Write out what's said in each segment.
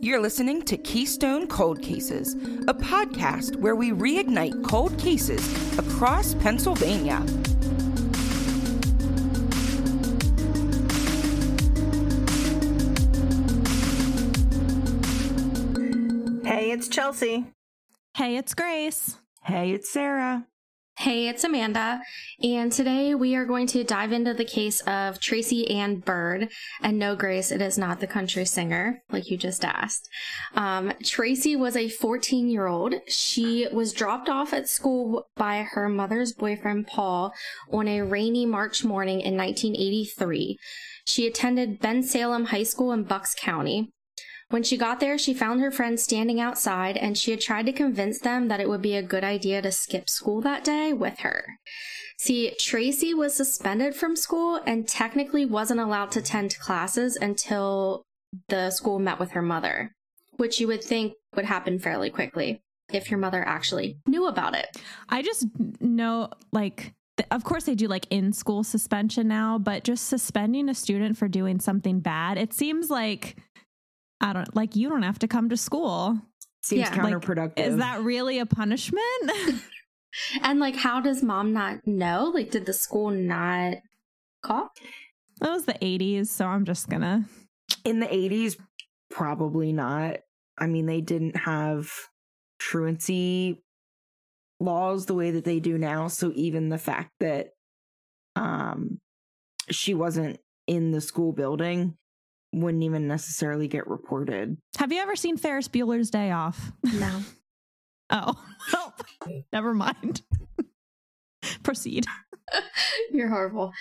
You're listening to Keystone Cold Cases, a podcast where we reignite cold cases across Pennsylvania. Hey, it's Chelsea. Hey, it's Grace. Hey, it's Sarah. Hey, it's Amanda, and today we are going to dive into the case of Tracy Ann Bird. And no, Grace, it is not the country singer, like you just asked. Um, Tracy was a 14 year old. She was dropped off at school by her mother's boyfriend, Paul, on a rainy March morning in 1983. She attended Bensalem High School in Bucks County. When she got there, she found her friends standing outside and she had tried to convince them that it would be a good idea to skip school that day with her. See, Tracy was suspended from school and technically wasn't allowed to attend classes until the school met with her mother, which you would think would happen fairly quickly if your mother actually knew about it. I just know, like, of course they do like in school suspension now, but just suspending a student for doing something bad, it seems like, I don't like, you don't have to come to school. Seems Yeah, Like, is that really a punishment? And like, how does mom not know? Like, did the school not call? that was the 80s, so I'm just gonna. in the 80s probably not i mean they didn't have truancy laws the way that they do now so even the fact that um she wasn't in the school building wouldn't even necessarily get reported Have you ever seen Ferris Bueller's Day Off? No. Oh, well, never mind. Proceed. You're horrible.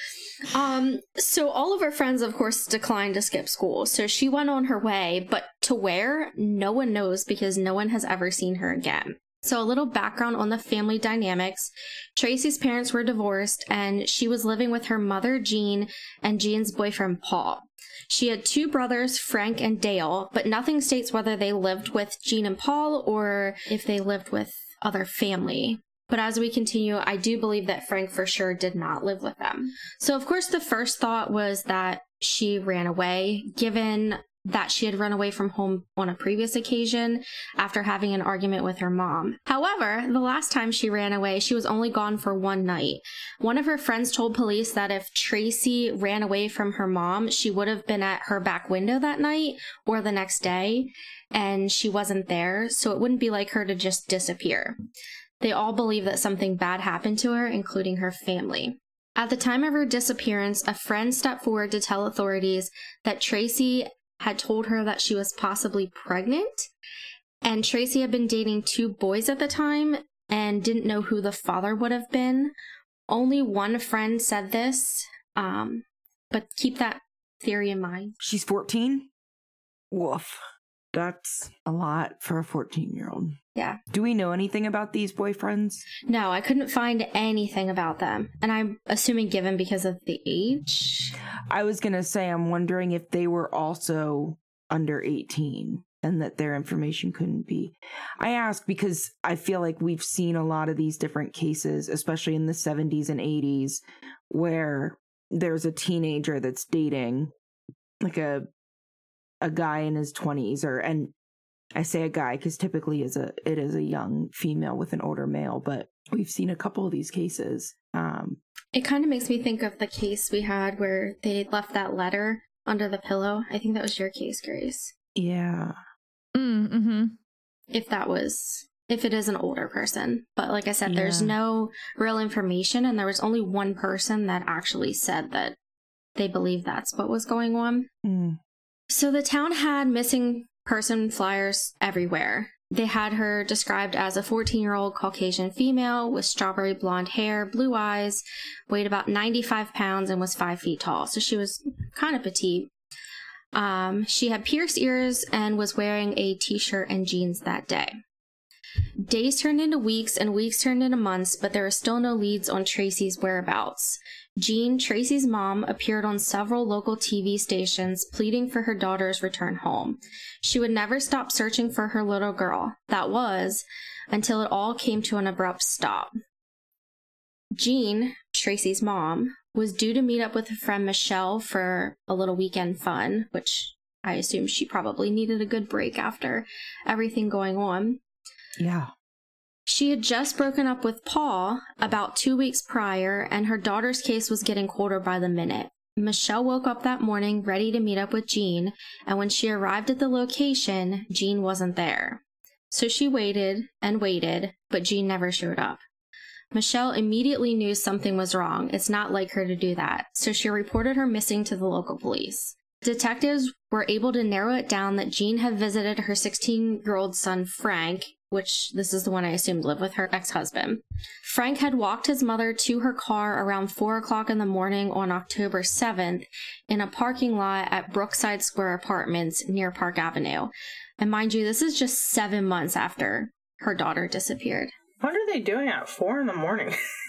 Um, so all of her friends, of course, declined to skip school. So she went on her way, but to where? No one knows because no one has ever seen her again. So a little background on the family dynamics. Tracy's parents were divorced and she was living with her mother, Jean, and Jean's boyfriend, Paul. She had two brothers, Frank and Dale, but nothing states whether they lived with Jean and Paul or if they lived with other family. But as we continue, I do believe that Frank for sure did not live with them. So, of course, the first thought was that she ran away, given that she had run away from home on a previous occasion after having an argument with her mom. However, the last time she ran away, she was only gone for one night. One of her friends told police that if Tracy ran away from her mom, she would have been at her back window that night or the next day, and she wasn't there, so it wouldn't be like her to just disappear. They all believe that something bad happened to her, including her family. At the time of her disappearance, a friend stepped forward to tell authorities that Tracy had told her that she was possibly pregnant. And Tracy had been dating two boys at the time and didn't know who the father would have been. Only one friend said this, um, but keep that theory in mind. she's 14 woof that's a lot for a 14 year old Yeah. do we know anything about these boyfriends No, I couldn't find anything about them. And I'm assuming given because of the age. I was going to say, I'm wondering if they were also under 18 and that their information couldn't be. I ask because I feel like we've seen a lot of these different cases, especially in the 70s and 80s, where there's a teenager that's dating like a a guy in his 20s or and I say a guy because typically is a it is a young female with an older male, but we've seen a couple of these cases. Um It kind of makes me think of the case we had where they left that letter under the pillow. I think that was your case, Grace. yeah. Mm, mm-hmm. If that was, if it is an older person. But like I said, there's no real information, and there was only one person that actually said that they believe that's what was going on. Mm. So the town had missing person flyers everywhere. They had her described as a 14 year old Caucasian female with strawberry blonde hair, blue eyes, weighed about 95 pounds, and was five feet tall. So she was kind of petite. Um, she had pierced ears and was wearing a t shirt and jeans that day. Days turned into weeks and weeks turned into months, but there were still no leads on Tracy's whereabouts. Jean, Tracy's mom, appeared on several local TV stations pleading for her daughter's return home. She would never stop searching for her little girl. That was until it all came to an abrupt stop. Jean, Tracy's mom, was due to meet up with her friend Michelle for a little weekend fun, which I assume she probably needed a good break after everything going on. Yeah. She had just broken up with Paul about two weeks prior, and her daughter's case was getting colder by the minute. Michelle woke up that morning ready to meet up with Jean, and when she arrived at the location, Jean wasn't there. So she waited and waited, but Jean never showed up. Michelle immediately knew something was wrong. It's not like her to do that. So she reported her missing to the local police. Detectives were able to narrow it down that Jean had visited her 16 year old son, Frank, which this is the one I assumed lived with her ex husband. Frank had walked his mother to her car around 4 o'clock in the morning on October 7th in a parking lot at Brookside Square Apartments near Park Avenue. And mind you, this is just seven months after her daughter disappeared. What are they doing at four in the morning?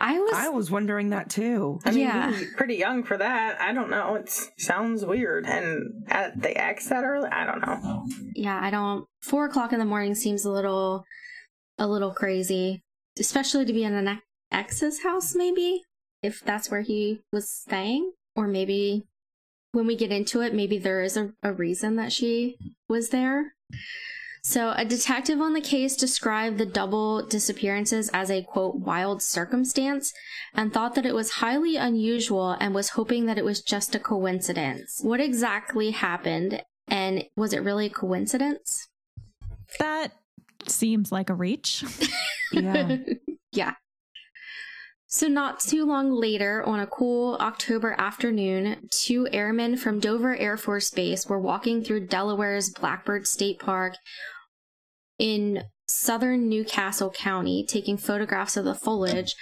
I was, I was wondering that too. I mean, Yeah. he's pretty young for that. I don't know. It sounds weird. And they act that early? I don't know. yeah, I don't. Four o'clock in the morning seems a little, a little crazy, especially to be in an ex's house. Maybe if that's where he was staying, or maybe when we get into it, maybe there is a, a reason that she was there. So, a detective on the case described the double disappearances as a quote wild circumstance and thought that it was highly unusual and was hoping that it was just a coincidence. What exactly happened and was it really a coincidence? That seems like a reach. Yeah. yeah. So, not too long later, on a cool October afternoon, two airmen from Dover Air Force Base were walking through Delaware's Blackbird State Park in southern New Castle County, taking photographs of the foliage.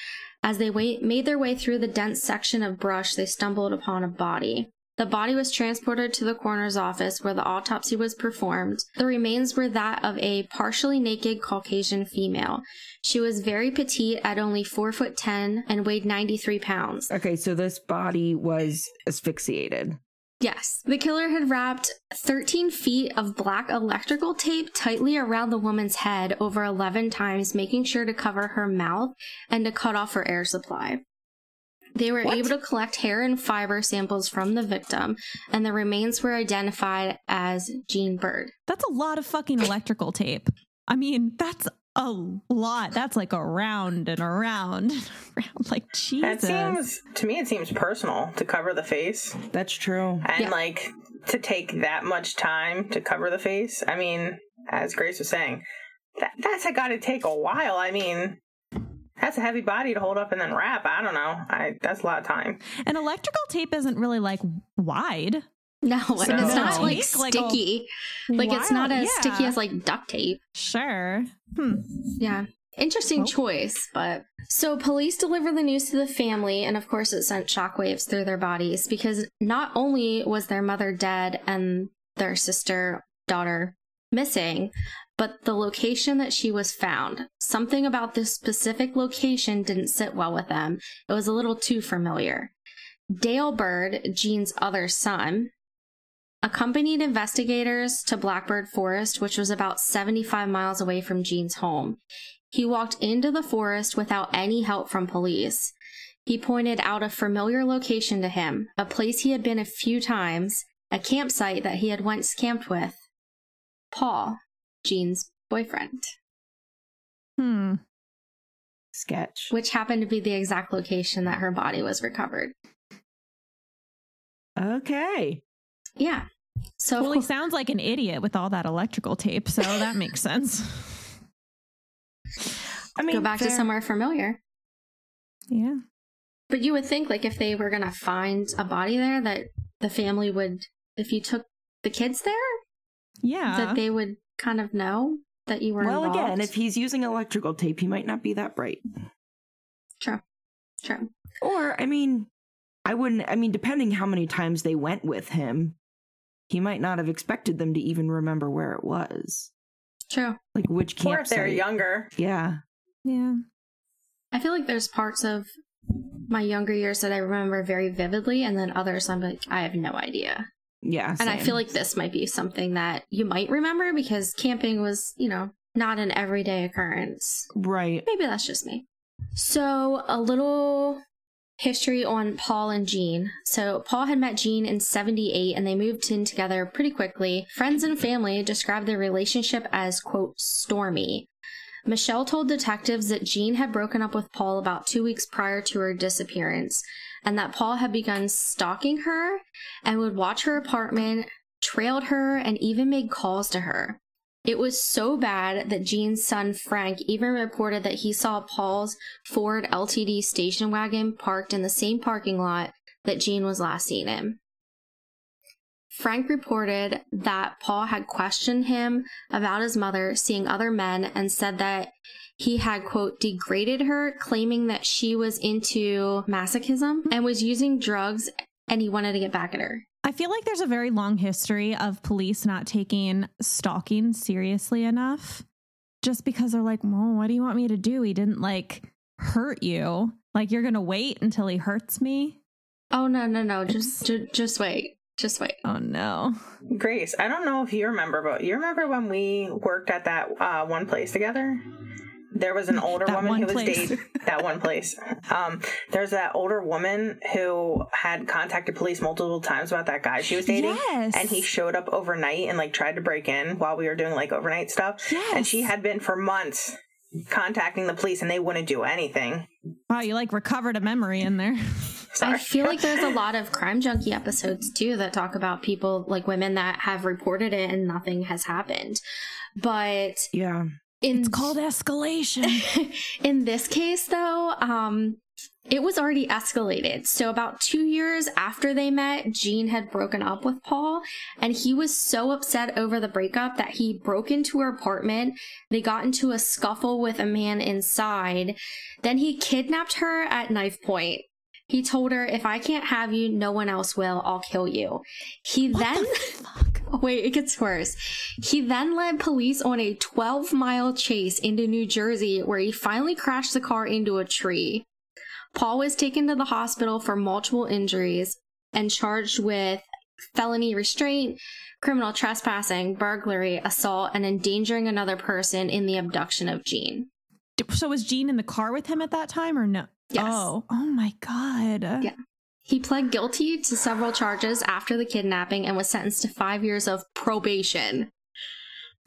As they wait, made their way through the dense section of brush, they stumbled upon a body. The body was transported to the coroner's office where the autopsy was performed. The remains were that of a partially naked Caucasian female. She was very petite at only 4 foot 10 and weighed 93 pounds. Okay, so this body was asphyxiated. Yes. The killer had wrapped 13 feet of black electrical tape tightly around the woman's head over 11 times, making sure to cover her mouth and to cut off her air supply. They were What? able to collect hair and fiber samples from the victim, and the remains were identified as Jean Bird. That's a lot of fucking electrical tape. I mean, that's a lot. That's like around and around and around. Like Jesus. That seems, to me, it seems personal to cover the face. That's true. And, Yeah. like, to take that much time to cover the face. I mean, as Grace was saying, that, that's got to take a while. I mean, that's a heavy body to hold up and then wrap. I don't know. I That's a lot of time. and electrical tape isn't really like wide. No, So- and it's not No. like Take, like, sticky. Like, it's not Wild, as sticky as like duct tape. Sure. Hmm. Yeah. Interesting Oh. choice, but so police delivered the news to the family, and of course, it sent shockwaves through their bodies because not only was their mother dead and their sister, daughter missing, but the location that she was found. Something about this specific location didn't sit well with them. It was a little too familiar. Dale Bird, Jean's other son, accompanied investigators to Blackbird Forest, which was about 75 miles away from Jean's home. He walked into the forest without any help from police. He pointed out a familiar location to him, a place he had been a few times, a campsite that he had once camped with. Paul, Jean's boyfriend, Hmm. Sketch. which happened to be the exact location that her body was recovered. Okay. Yeah. So, Well, he sounds like an idiot with all that electrical tape, so that makes sense. I mean, go back to somewhere familiar. Yeah. But you would think, like, if they were going to find a body there, that the family would, if you took the kids there, Yeah. that they would kind of know that you were not. Well, involved. again, if he's using electrical tape, he might not be that bright. True. True. Or, I mean, I wouldn't, I mean, depending how many times they went with him, he might not have expected them to even remember where it was. True. Like which Or if they're younger. Yeah. yeah. I feel like there's parts of my younger years that I remember very vividly, and then others I'm like, I have no idea. Yeah. And I feel like this might be something that you might remember because camping was, you know, not an everyday occurrence. Right. Maybe that's just me. So, a little history on Paul and Jean. So, Paul had met Jean in 78 and they moved in together pretty quickly. Friends and family described their relationship as, quote, stormy. Michelle told detectives that Jean had broken up with Paul about two weeks prior to her disappearance and that Paul had begun stalking her and would watch her apartment, trailed her, and even made calls to her. It was so bad that Jean's son Frank even reported that he saw Paul's Ford LTD station wagon parked in the same parking lot that Jean was last seen in. Frank reported that Paul had questioned him about his mother seeing other men and said that he had, quote, degraded her, claiming that she was into masochism and was using drugs and he wanted to get back at her. I feel like there's a very long history of police not taking stalking seriously enough just because they're like, well, what do you want me to do? He didn't like hurt you. Like, you're going to wait until he hurts me? Oh, no, no, no. Just, ju- just wait. Just wait. Oh, no. Grace, I don't know if you remember, but you remember when we worked at that uh, one place together? There was an older That woman who was dating that one place. Um, there's that older woman who had contacted police multiple times about that guy she was dating, Yes. and he showed up overnight and like tried to break in while we were doing like overnight stuff. Yes. And she had been for months contacting the police, and they wouldn't do anything. Wow, you like recovered a memory in there. Sorry. I feel like there's a lot of crime junkie episodes too that talk about people like women that have reported it and nothing has happened. But Yeah. In It's called escalation. in this case though, um it was already escalated. So about 2 years after they met, Jean had broken up with Paul and he was so upset over the breakup that he broke into her apartment. They got into a scuffle with a man inside. Then he kidnapped her at knife point. He told her, if I can't have you, no one else will. I'll kill you. He then. Wait, it gets worse. He then led police on a 12 mile chase into New Jersey where he finally crashed the car into a tree. Paul was taken to the hospital for multiple injuries and charged with felony restraint, criminal trespassing, burglary, assault, and endangering another person in the abduction of Jean. so was Jean in the car with him at that time or no? Yes. Oh, oh my God. Yeah. He pled guilty to several charges after the kidnapping and was sentenced to five years of probation.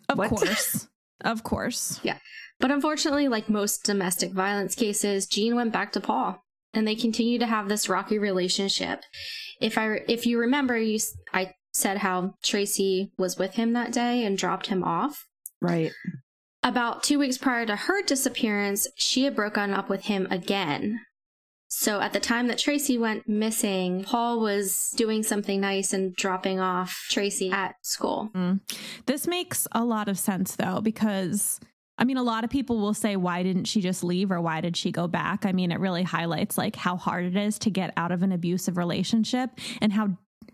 Of What? course. of course. Yeah. But unfortunately, like most domestic violence cases, Jean went back to Paul, and they continue to have this rocky relationship. If I if you remember, you I said how Tracy was with him that day and dropped him off. Right. About two weeks prior to her disappearance, she had broken up with him again. So at the time that Tracy went missing, Paul was doing something nice and dropping off Tracy at school. Mm. This makes a lot of sense though, because I mean, a lot of people will say, why didn't she just leave or why did she go back? I mean, it really highlights like how hard it is to get out of an abusive relationship and how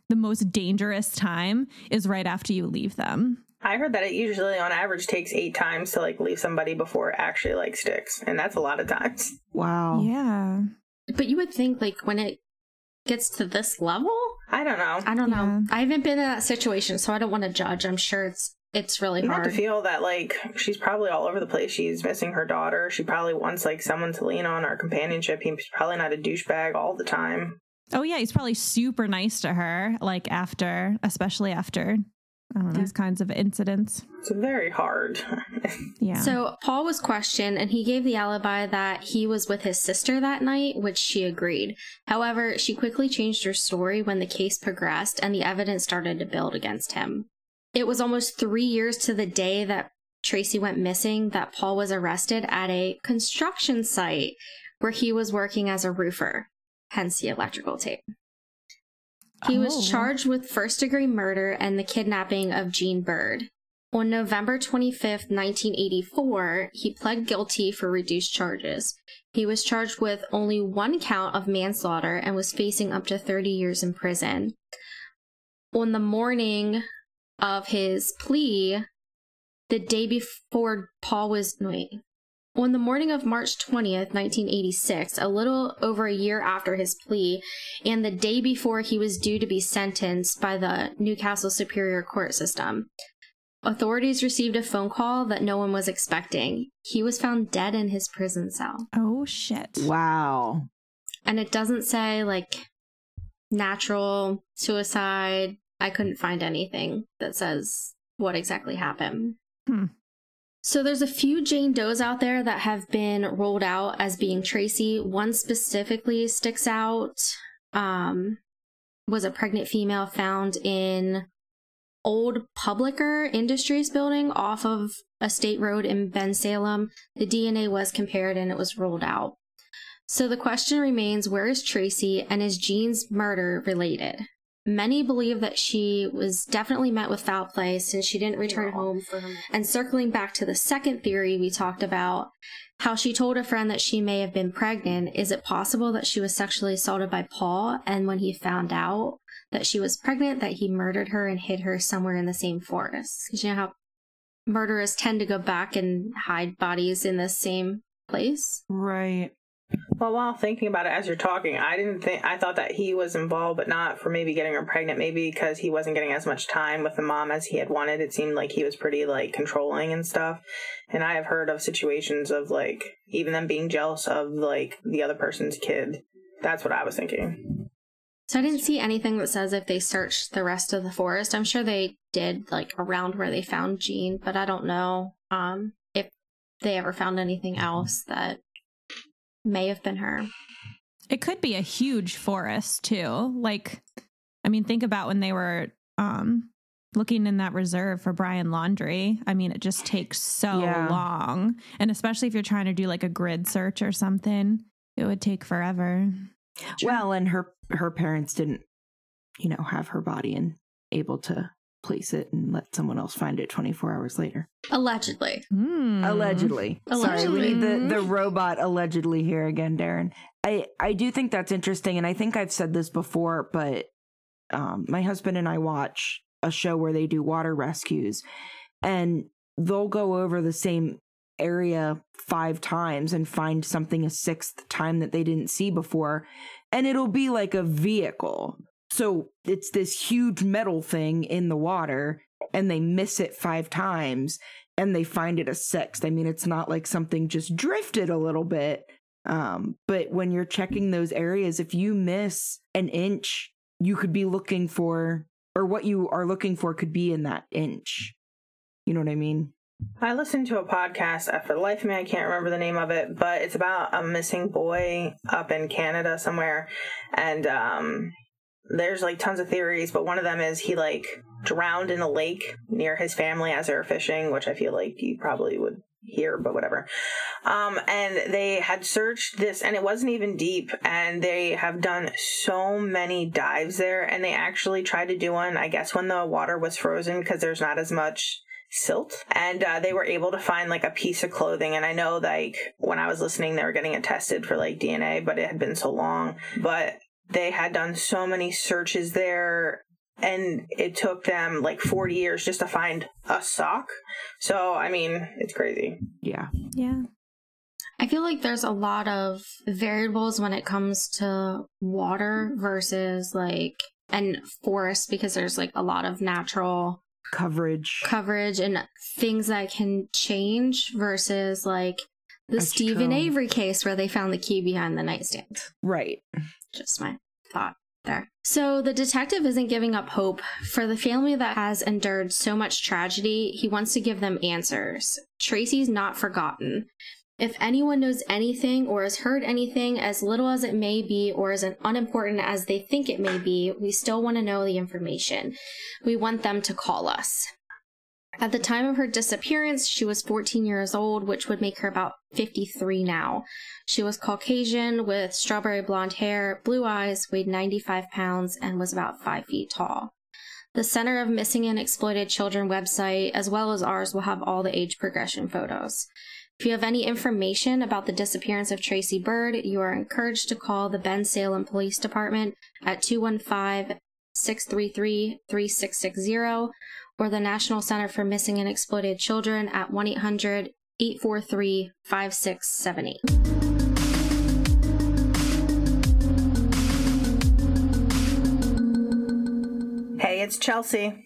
the most dangerous time is right after you leave them. I heard that it usually on average takes eight times to like leave somebody before it actually like sticks. And that's a lot of times. Wow. Yeah. But you would think like when it gets to this level, I don't know. I don't know. Yeah. I haven't been in that situation, so I don't want to judge. I'm sure it's it's really You have to feel that like she's probably all over the place. She's missing her daughter. She probably wants like someone to lean on or companionship. He's probably not a douchebag all the time. Oh yeah, he's probably super nice to her, like after, especially after I don't know, these kinds of incidents. It's very hard. Yeah. So Paul was questioned, and he gave the alibi that he was with his sister that night, which she agreed. However, she quickly changed her story when the case progressed and the evidence started to build against him. It was almost three years to the day that Tracy went missing that Paul was arrested at a construction site where he was working as a roofer, hence the electrical tape. He Oh. was charged with first degree murder and the kidnapping of Jean Bird. On November 25th, 1984, he pled guilty for reduced charges. He was charged with only one count of manslaughter and was facing up to 30 years in prison. On the morning of his plea, the day before Paul was no, wait. On the morning of March 20th, 1986, a little over a year after his plea, and the day before he was due to be sentenced by the New Castle Superior Court system, authorities received a phone call that no one was expecting. He was found dead in his prison cell. oh shit. Wow. And it doesn't say like natural suicide. I couldn't find anything that says what exactly happened. Hmm. So there's a few Jane Does out there that have been rolled out as being Tracy. One specifically sticks out. Um, was a pregnant female found in old Publicker Industries building off of a state road in Bensalem. The DNA was compared and it was ruled out. So the question remains where is Tracy and is Jean's murder related? Many believe that she was definitely met with foul play since she didn't return home. And circling back to the second theory we talked about, how she told a friend that she may have been pregnant, is it possible that she was sexually assaulted by Paul and when he found out that she was pregnant, that he murdered her and hid her somewhere in the same forest? Because you know how murderers tend to go back and hide bodies in the same place? Right. Well, while thinking about it as you're talking, I didn't think I thought that he was involved, but not for maybe getting her pregnant. Maybe because he wasn't getting as much time with the mom as he had wanted. It seemed like he was pretty like controlling and stuff. And I have heard of situations of like even them being jealous of like the other person's kid. That's what I was thinking. So I didn't see anything that says if they searched the rest of the forest. I'm sure they did like around where they found Jean, but I don't know um if they ever found anything else that may have been her. It could be a huge forest too. Like, I mean, think about when they were um, looking in that reserve for Brian Laundrie. I mean, it just takes so Yeah. long. And especially if you're trying to do like a grid search or something, it would take forever. Well, and her her parents didn't, you know, have her body and able to place it and let someone else find it 24 hours later. Allegedly. Hmm. Allegedly. Sorry, we need the, the robot allegedly here again, Darren. I, I do think that's interesting, and I think I've said this before, but um, my husband and I watch a show where they do water rescues, and they'll go over the same area five times and find something a sixth time that they didn't see before, and it'll be like a vehicle. So it's this huge metal thing in the water, and they miss it five times and they find it a sixth. I mean, it's not like something just drifted a little bit. Um, but when you're checking those areas, if you miss an inch, you could be looking for, or what you are looking for could be in that inch. You know what I mean? I listened to a podcast. For the life of me, I can't remember the name of it, but it's about a missing boy up in Canada somewhere, and um, there's like tons of theories. But one of them is he like drowned in a lake near his family as they were fishing, which I feel like you probably would hear, but whatever. Um, and they had searched this, and it wasn't even deep. And they have done so many dives there, and they actually tried to do one, I guess, when the water was frozen because there's not as much silt and uh, they were able to find like a piece of clothing and i know like when i was listening they were getting it tested for like dna but it had been so long but they had done so many searches there and it took them like 40 years just to find a sock so i mean it's crazy Yeah. Yeah. I feel like there's a lot of variables when it comes to water versus like and forest because there's like a lot of natural Coverage. coverage and things that can change versus like the That's Steven true. Avery case where they found the key behind the nightstand. Right. Just my thought there. So the detective isn't giving up hope for the family that has endured so much tragedy. He wants to give them answers. Tracy's not forgotten. If anyone knows anything or has heard anything, as little as it may be or as unimportant as they think it may be, we still want to know the information. We want them to call us. At the time of her disappearance, she was 14 years old, which would make her about 53 now. She was Caucasian with strawberry blonde hair, blue eyes, weighed 95 pounds, and was about 5 feet tall. The Center of Missing and Exploited Children website, as well as ours, will have all the age progression photos. If you have any information about the disappearance of Tracy Bird, you are encouraged to call the Bensalem Police Department at 215 633 3660 or the National Center for Missing and Exploited Children at 1 800 843 5678. hey it's chelsea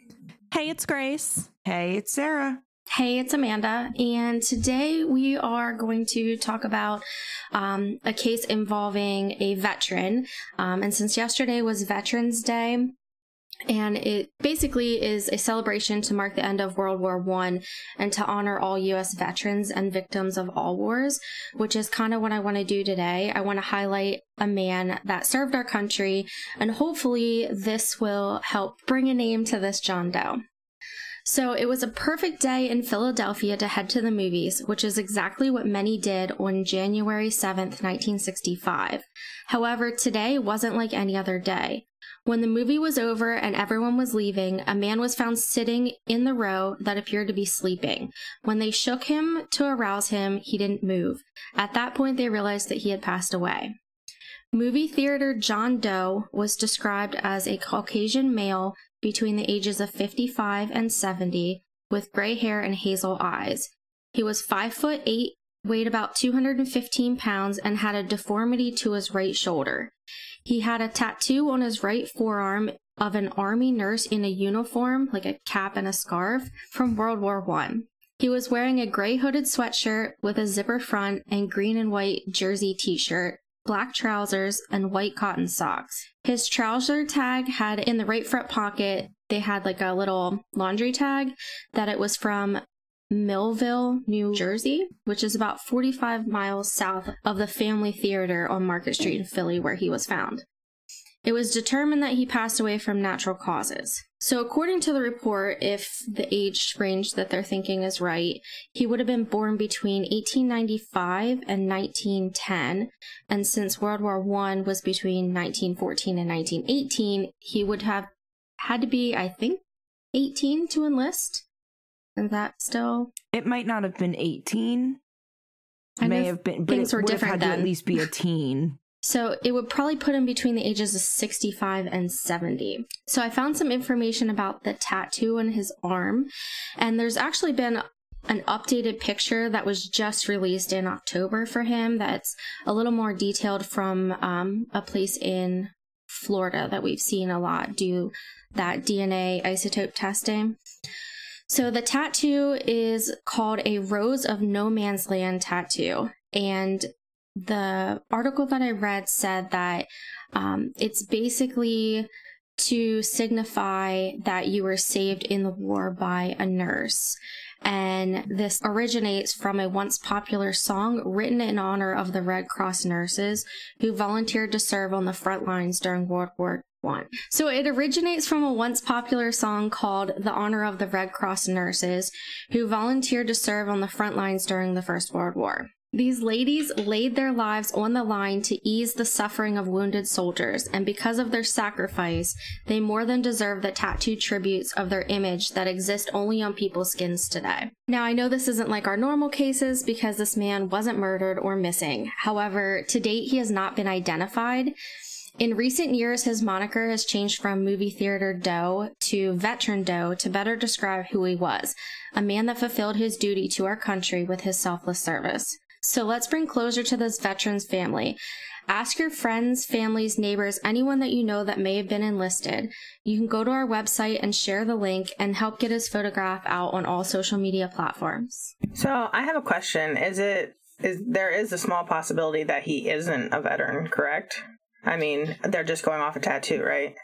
Hey, it's Grace. Hey, it's Sarah. Hey, it's Amanda, and today we are going to talk about um, a case involving a veteran. Um, and since yesterday was Veterans Day, and it basically is a celebration to mark the end of World War One and to honor all U.S. veterans and victims of all wars, which is kind of what I want to do today. I want to highlight a man that served our country, and hopefully, this will help bring a name to this John Doe. So it was a perfect day in Philadelphia to head to the movies, which is exactly what many did on January 7th, 1965. However, today wasn't like any other day. When the movie was over and everyone was leaving, a man was found sitting in the row that appeared to be sleeping. When they shook him to arouse him, he didn't move. At that point, they realized that he had passed away. Movie theater John Doe was described as a Caucasian male between the ages of 55 and 70 with gray hair and hazel eyes. He was 5 foot 8, weighed about 215 pounds, and had a deformity to his right shoulder. He had a tattoo on his right forearm of an army nurse in a uniform, like a cap and a scarf, from World War One. He was wearing a gray hooded sweatshirt with a zipper front and green and white jersey t shirt, black trousers, and white cotton socks. His trouser tag had in the right front pocket, they had like a little laundry tag that it was from Millville, New Jersey, which is about 45 miles south of the Family Theater on Market Street in Philly, where he was found. It was determined that he passed away from natural causes. So, according to the report, if the age range that they're thinking is right, he would have been born between 1895 and 1910. And since World War I was between 1914 and 1918, he would have had to be, I think, 18 to enlist. Is that still? It might not have been 18. I may have been, but things it were would have different had to then. at least be a teen. So it would probably put him between the ages of 65 and 70. So I found some information about the tattoo on his arm, and there's actually been an updated picture that was just released in October for him that's a little more detailed from um, a place in Florida that we've seen a lot do that DNA isotope testing. So the tattoo is called a Rose of No Man's Land tattoo. And the article that I read said that um, it's basically to signify that you were saved in the war by a nurse. And this originates from a once popular song written in honor of the Red Cross nurses who volunteered to serve on the front lines during World War One. So it originates from a once popular song called The Honor of the Red Cross Nurses who volunteered to serve on the front lines during the First World War. These ladies laid their lives on the line to ease the suffering of wounded soldiers, and because of their sacrifice, they more than deserve the tattoo tributes of their image that exist only on people's skins today. Now, I know this isn't like our normal cases because this man wasn't murdered or missing. However, to date, he has not been identified. In recent years, his moniker has changed from movie theater Doe to veteran Doe to better describe who he was a man that fulfilled his duty to our country with his selfless service. So let's bring closure to this veteran's family. Ask your friends, families, neighbors, anyone that you know that may have been enlisted. You can go to our website and share the link and help get his photograph out on all social media platforms. So I have a question. Is it is there is a small possibility that he isn't a veteran, correct? I mean, they're just going off a tattoo, right?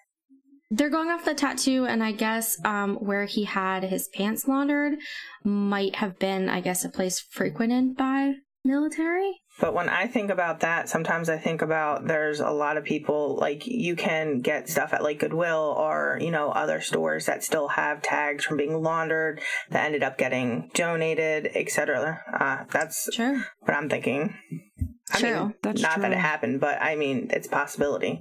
They're going off the tattoo, and I guess um, where he had his pants laundered might have been, I guess, a place frequented by military. But when I think about that, sometimes I think about there's a lot of people like you can get stuff at like Goodwill or you know other stores that still have tags from being laundered that ended up getting donated, etc. Uh, that's Sure. what I'm thinking. I True. mean, That's not that it happened, but I mean, it's a possibility.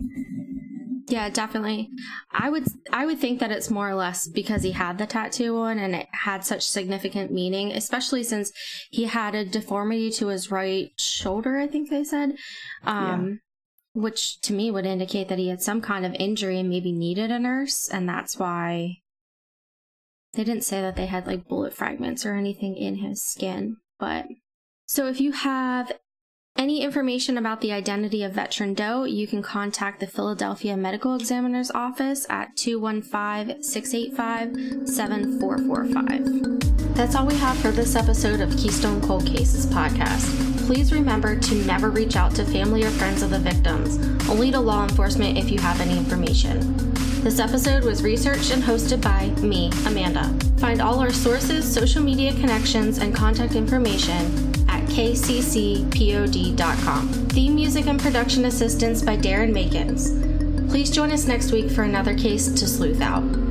Yeah, definitely. I would I would think that it's more or less because he had the tattoo on and it had such significant meaning, especially since he had a deformity to his right shoulder, I think they said. Um which to me would indicate that he had some kind of injury and maybe needed a nurse and that's why they didn't say that they had like bullet fragments or anything in his skin, but so if you have Any information about the identity of veteran Doe, you can contact the Philadelphia Medical Examiner's Office at 215 685 7445. That's all we have for this episode of Keystone Cold Cases podcast. Please remember to never reach out to family or friends of the victims, only to law enforcement if you have any information. This episode was researched and hosted by me, Amanda. Find all our sources, social media connections, and contact information kccpod.com. Theme music and production assistance by Darren Makins. Please join us next week for another case to sleuth out.